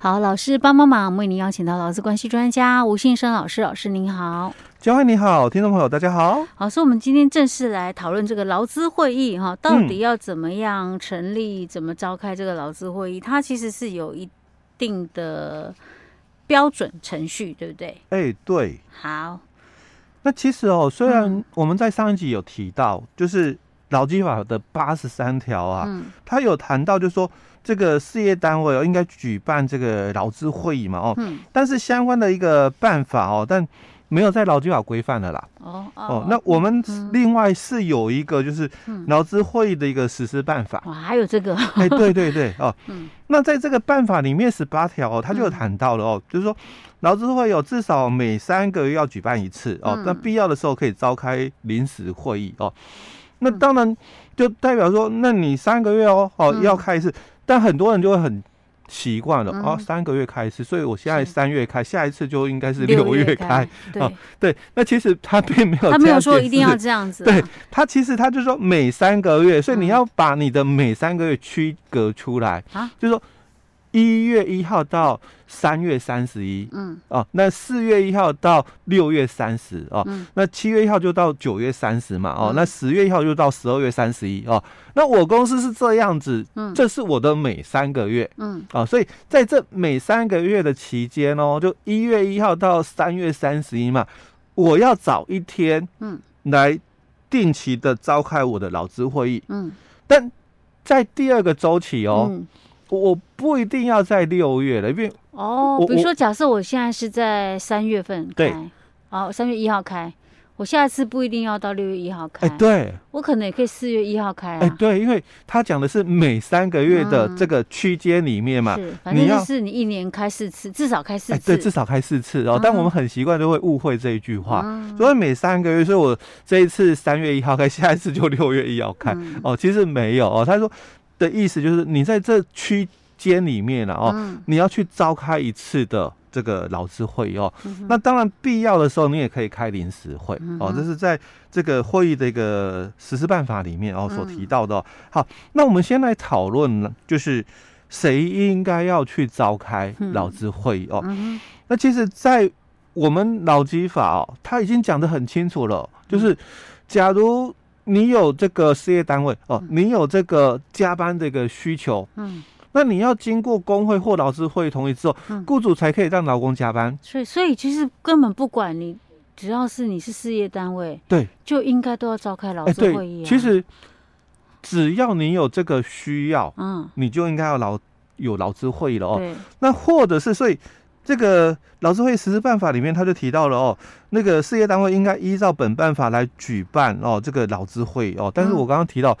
好，老师帮帮忙，为您邀请到劳资关系专家吴信生老师，老师您好，嘉惠你好，听众朋友大家好。好，所以我们今天正式来讨论这个劳资会议哈，到底要怎么样成立，嗯、怎么召开这个劳资会议？它其实是有一定的标准程序，对不对？哎、欸，对。好，那其实哦，虽然我们在上一集有提到，嗯、就是劳基法的八十三条啊，嗯、它有谈到，就是说。这个事业单位哦，应该举办这个劳资会议嘛，哦，嗯，但是相关的一个办法哦，但没有在劳基法规范的啦，哦哦，那我们另外是有一个就是劳资会议的一个实施办法，哇，还有这个，哎，对对对，哦，嗯，那在这个办法里面十八条哦，他就有谈到了哦，就是说劳资会有至少每三个月要举办一次哦，那必要的时候可以召开临时会议哦，那当然就代表说，那你三个月哦，哦要开一次。但很多人就会很习惯了，哦，三个月开一次，所以我现在三月开，下一次就应该是六月开，哦，对，那其实他并没有，他没有说一定要这样子，对，他其实他就说每三个月，所以你要把你的每三个月区隔出来啊，就是说。一月一号到三月三十一，嗯，哦，那四月一号到六月三十，哦，嗯、那七月一号就到九月三十嘛，哦，嗯、那十月一号就到十二月三十一，哦，那我公司是这样子，嗯，这是我的每三个月，嗯，啊、哦，所以在这每三个月的期间哦，就一月一号到三月三十一嘛，我要找一天，嗯，来定期的召开我的劳资会议，嗯，但在第二个周期哦。嗯我不一定要在六月了，因为哦，比如说，假设我现在是在三月份开，对，哦，三月一号开，我下一次不一定要到六月一号开，哎，对，我可能也可以四月一号开啊，哎，对，因为他讲的是每三个月的这个区间里面嘛，是，反正就是你一年开四次，至少开四次，对，至少开四次哦。但我们很习惯就会误会这一句话，所以每三个月，所以我这一次三月一号开，下一次就六月一号开。哦，其实没有哦，他说。的意思就是，你在这区间里面了哦，嗯、你要去召开一次的这个劳资会议哦。嗯、那当然必要的时候，你也可以开临时会、嗯、哦。这是在这个会议的一个实施办法里面哦所提到的、哦。嗯、好，那我们先来讨论呢，就是谁应该要去召开劳资会议哦。那其实，在我们劳基法哦，他已经讲得很清楚了，就是假如。你有这个事业单位哦，你有这个加班这个需求，嗯，那你要经过工会或劳资会议同意之后，嗯，雇主才可以让劳工加班。所以，所以其实根本不管你，只要是你是事业单位，对，就应该都要召开劳资会议啊。其实只要你有这个需要，嗯，你就应该要劳有劳资会议了哦。那或者是所以。这个劳资会议实施办法里面，他就提到了哦，那个事业单位应该依照本办法来举办哦，这个劳资会议哦。但是我刚刚提到，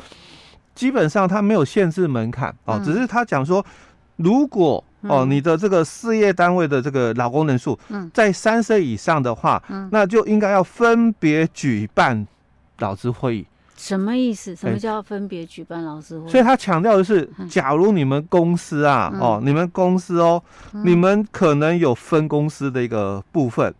基本上他没有限制门槛哦，只是他讲说，如果哦你的这个事业单位的这个劳工人数在三十以上的话，那就应该要分别举办劳资会议。什么意思？什么叫分别举办老师会？所以他强调的是，假如你们公司啊，嗯、哦，你们公司哦，嗯、你们可能有分公司的一个部分，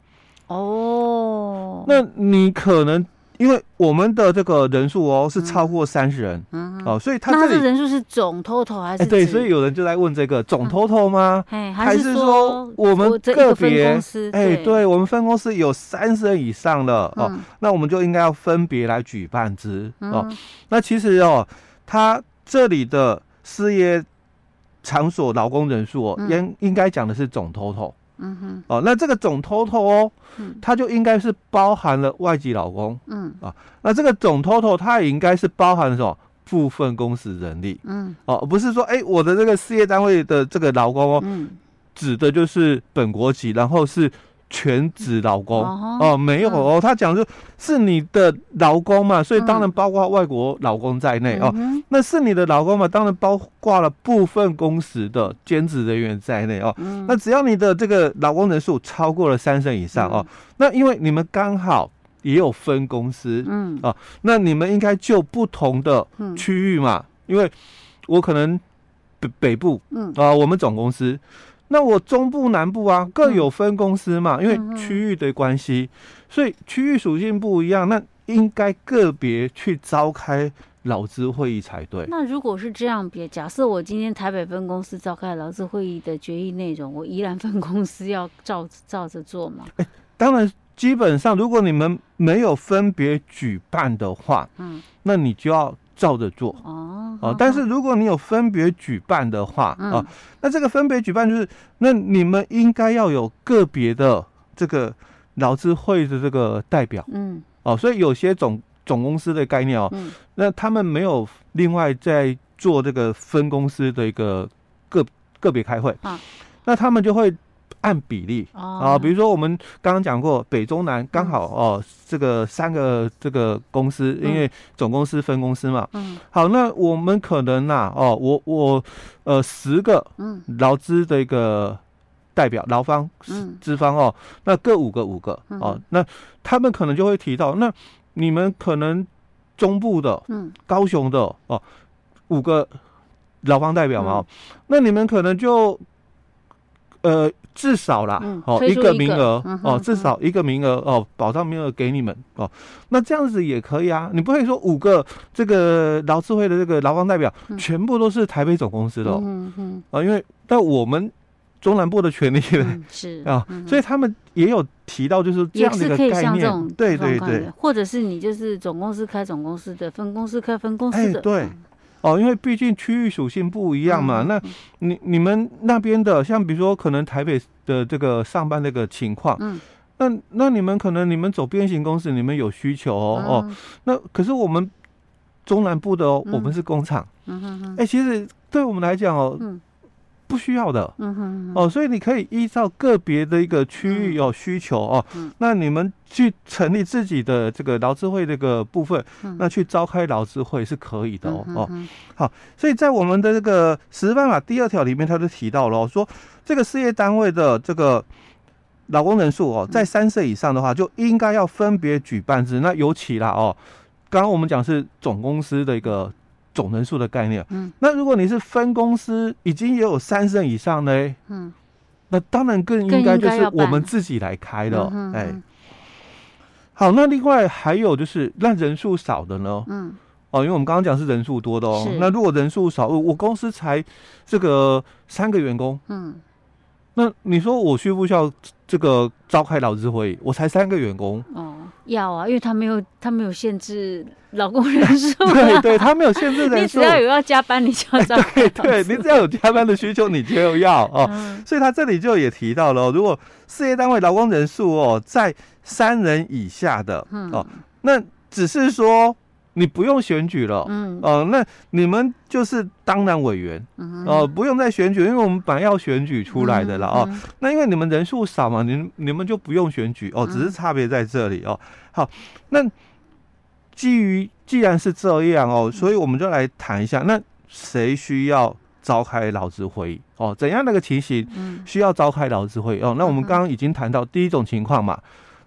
哦，那你可能。因为我们的这个人数哦是超过三十人，嗯，哦，所以他这里人数是总 total 还是？对，所以有人就在问这个总 total 吗？还是说我们个别？哎，对，我们分公司有三十人以上的哦，那我们就应该要分别来举办之哦。那其实哦，他这里的事业场所劳工人数哦，应应该讲的是总 total。嗯哼，哦，那这个总 total 哦，嗯，它就应该是包含了外籍劳工，嗯。啊，那这个总 total 它也应该是包含了什么？部分公司人力，嗯，哦，不是说哎，我的这个事业单位的这个劳工哦，嗯，指的就是本国籍，然后是。全职老公哦，没有哦，他讲就是你的老公嘛，所以当然包括外国老公在内哦。那是你的老公嘛，当然包括了部分工时的兼职人员在内哦。那只要你的这个劳工人数超过了三成以上哦，那因为你们刚好也有分公司，嗯。啊，那你们应该就不同的区域嘛，因为我可能北北部，嗯。啊，我们总公司。那我中部、南部啊，各有分公司嘛，嗯、因为区域的关系，嗯、所以区域属性不一样，那应该个别去召开劳资会议才对。那如果是这样，别假设我今天台北分公司召开劳资会议的决议内容，我宜兰分公司要照 照着做吗？哎，当然，基本上如果你们没有分别举办的话，嗯，那你就要照着做。哦。哦，但是如果你有分别举办的话，嗯、哦，那这个分别举办就是，那你们应该要有个别的这个劳资会的这个代表，嗯，哦，所以有些总。总公司的概念哦，嗯、那他们没有另外在做这个分公司的一个个个别开会。啊，那他们就会按比例、哦、啊，比如说我们刚刚讲过北中南刚好哦，这个三个这个公司，因为总公司分公司嘛，嗯，好，那我们可能呐、啊、哦，我我呃十个嗯。劳资的一个代表劳方资方哦，那各五个五个哦，那他们可能就会提到那。你们可能中部的，嗯，高雄的哦，五个劳方代表嘛，嗯、那你们可能就呃至少啦，嗯、哦一个名额哦，至少一个名额哦，保障名额给你们哦，那这样子也可以啊，你不会说五个这个劳资会的这个劳方代表、嗯、全部都是台北总公司的哦，嗯嗯啊，因为但我们。中南部的权利的、嗯、是啊，嗯、所以他们也有提到，就是这样的一个概念，对对对，或者是你就是总公司开总公司的，分公司开分公司的，欸、对，嗯、哦，因为毕竟区域属性不一样嘛。嗯、那你你们那边的，像比如说可能台北的这个上班那个情况，嗯，那那你们可能你们走变形公司，你们有需求哦，嗯、哦，那可是我们中南部的哦，嗯、我们是工厂，嗯哼哼，哎、欸，其实对我们来讲哦，嗯。不需要的，嗯哼，哦，所以你可以依照个别的一个区域有需求哦，那你们去成立自己的这个劳资会这个部分，那去召开劳资会是可以的哦，哦，好，所以在我们的这个实施办法第二条里面，他就提到了说，这个事业单位的这个劳工人数哦，在三岁以上的话，就应该要分别举办制，那尤其啦哦，刚刚我们讲是总公司的一个。总人数的概念，嗯，那如果你是分公司，已经也有三十人以上呢，嗯，那当然更应该就是我们自己来开的，哎，好，那另外还有就是那人数少的呢，嗯，哦，因为我们刚刚讲是人数多的哦，那如果人数少，我公司才这个三个员工，嗯。那你说我需不需要这个召开劳资会议？我才三个员工哦，要啊，因为他没有他没有限制劳工人数，啊，对对，他没有限制人数，你只要有要加班，你就要 召开，对对，你只要有加班的需求，你就要哦。嗯、所以他这里就也提到了，哦，如果事业单位劳工人数哦在三人以下的，嗯、哦，那只是说。你不用选举了，嗯，哦、呃，那你们就是当然委员，嗯，哦、呃，不用再选举，因为我们本来要选举出来的了，哦、嗯，那因为你们人数少嘛，你你们就不用选举，哦，只是差别在这里，哦，好，那基于既然是这样，哦，所以我们就来谈一下，那谁需要召开劳资会议，哦，怎样的一个情形需要召开劳资会议，哦，那我们刚刚已经谈到第一种情况嘛，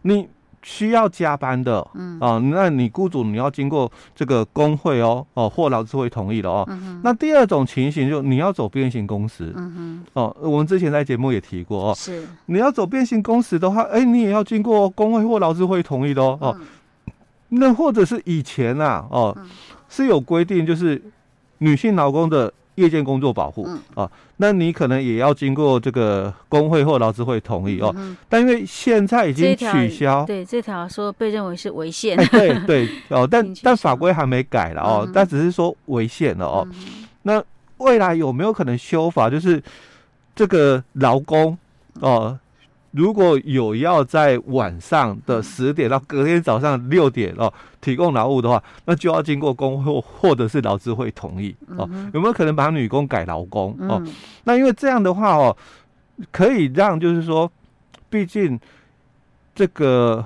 你。需要加班的，嗯啊，那你雇主你要经过这个工会哦，哦或劳资会同意的哦。嗯、那第二种情形就你要走变形工时，嗯哼哦，我们之前在节目也提过哦，是你要走变形工时的话，哎、欸，你也要经过工会或劳资会同意的哦。嗯、哦，那或者是以前啊，哦，嗯、是有规定，就是女性劳工的。夜间工作保护、嗯、啊，那你可能也要经过这个工会或劳资会同意哦。嗯、但因为现在已经取消，对这条说被认为是违宪、哎。对对哦，但但法规还没改了哦，嗯、但只是说违宪了哦。嗯、那未来有没有可能修法？就是这个劳工哦。如果有要在晚上的十点到隔天早上六点哦提供劳务的话，那就要经过工会或者是劳资会同意哦。有没有可能把女工改劳工哦？那因为这样的话哦，可以让就是说，毕竟这个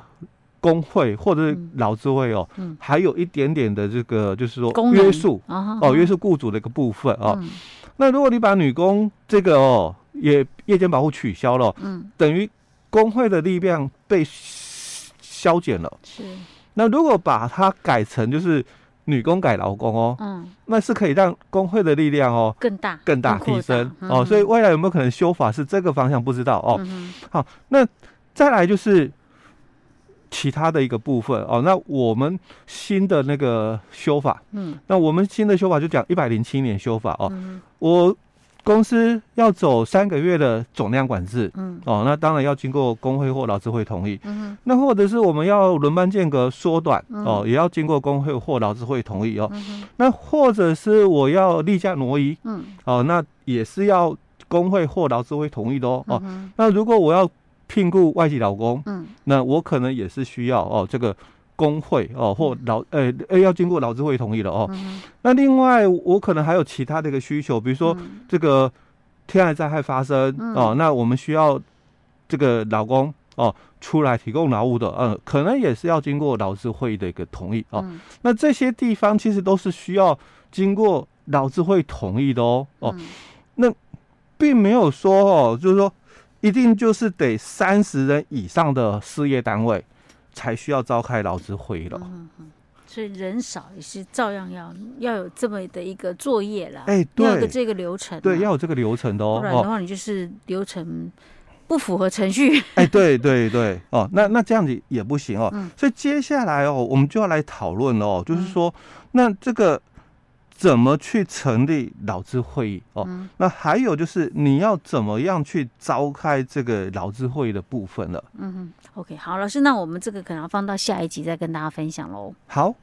工会或者是劳资会哦，还有一点点的这个就是说约束哦，约束雇主的一个部分哦。那如果你把女工这个哦。也夜间保护取消了，嗯，等于工会的力量被削减了。是，那如果把它改成就是女工改劳工哦，嗯，那是可以让工会的力量哦更大、更大提升哦。所以未来有没有可能修法是这个方向？不知道哦。好，那再来就是。其他的一个部分哦，那我们新的那个修法，嗯，那我们新的修法就讲一百零七年修法哦，嗯、我公司要走三个月的总量管制，嗯，哦，那当然要经过工会或劳资会同意，嗯，那或者是我们要轮班间隔缩短，哦，也要经过工会或劳资会同意哦，嗯、那或者是我要例假挪移，嗯，哦，那也是要工会或劳资会同意的哦，哦，那如果我要聘雇外籍劳工，嗯，那我可能也是需要哦，这个工会哦或劳呃呃要经过劳资会同意的哦。嗯、那另外我可能还有其他的一个需求，比如说这个天然灾害发生、嗯、哦，那我们需要这个劳工哦出来提供劳务的，嗯，可能也是要经过劳资会的一个同意哦。嗯、那这些地方其实都是需要经过劳资会同意的哦哦。嗯、那并没有说哦，就是说。一定就是得三十人以上的事业单位才需要召开劳资会议了。嗯嗯，所以人少也是照样要要有这么的一个作业啦。哎、欸，对，要有这个流程、啊。对，要有这个流程的哦。不然的话，你就是流程不符合程序。哎、欸，对对对，哦，那那这样子也不行哦。嗯、所以接下来哦，我们就要来讨论哦，就是说，嗯、那这个。怎么去成立劳资会议哦？嗯、那还有就是你要怎么样去召开这个劳资会议的部分了？嗯哼，OK，好，老师，那我们这个可能要放到下一集再跟大家分享喽。好。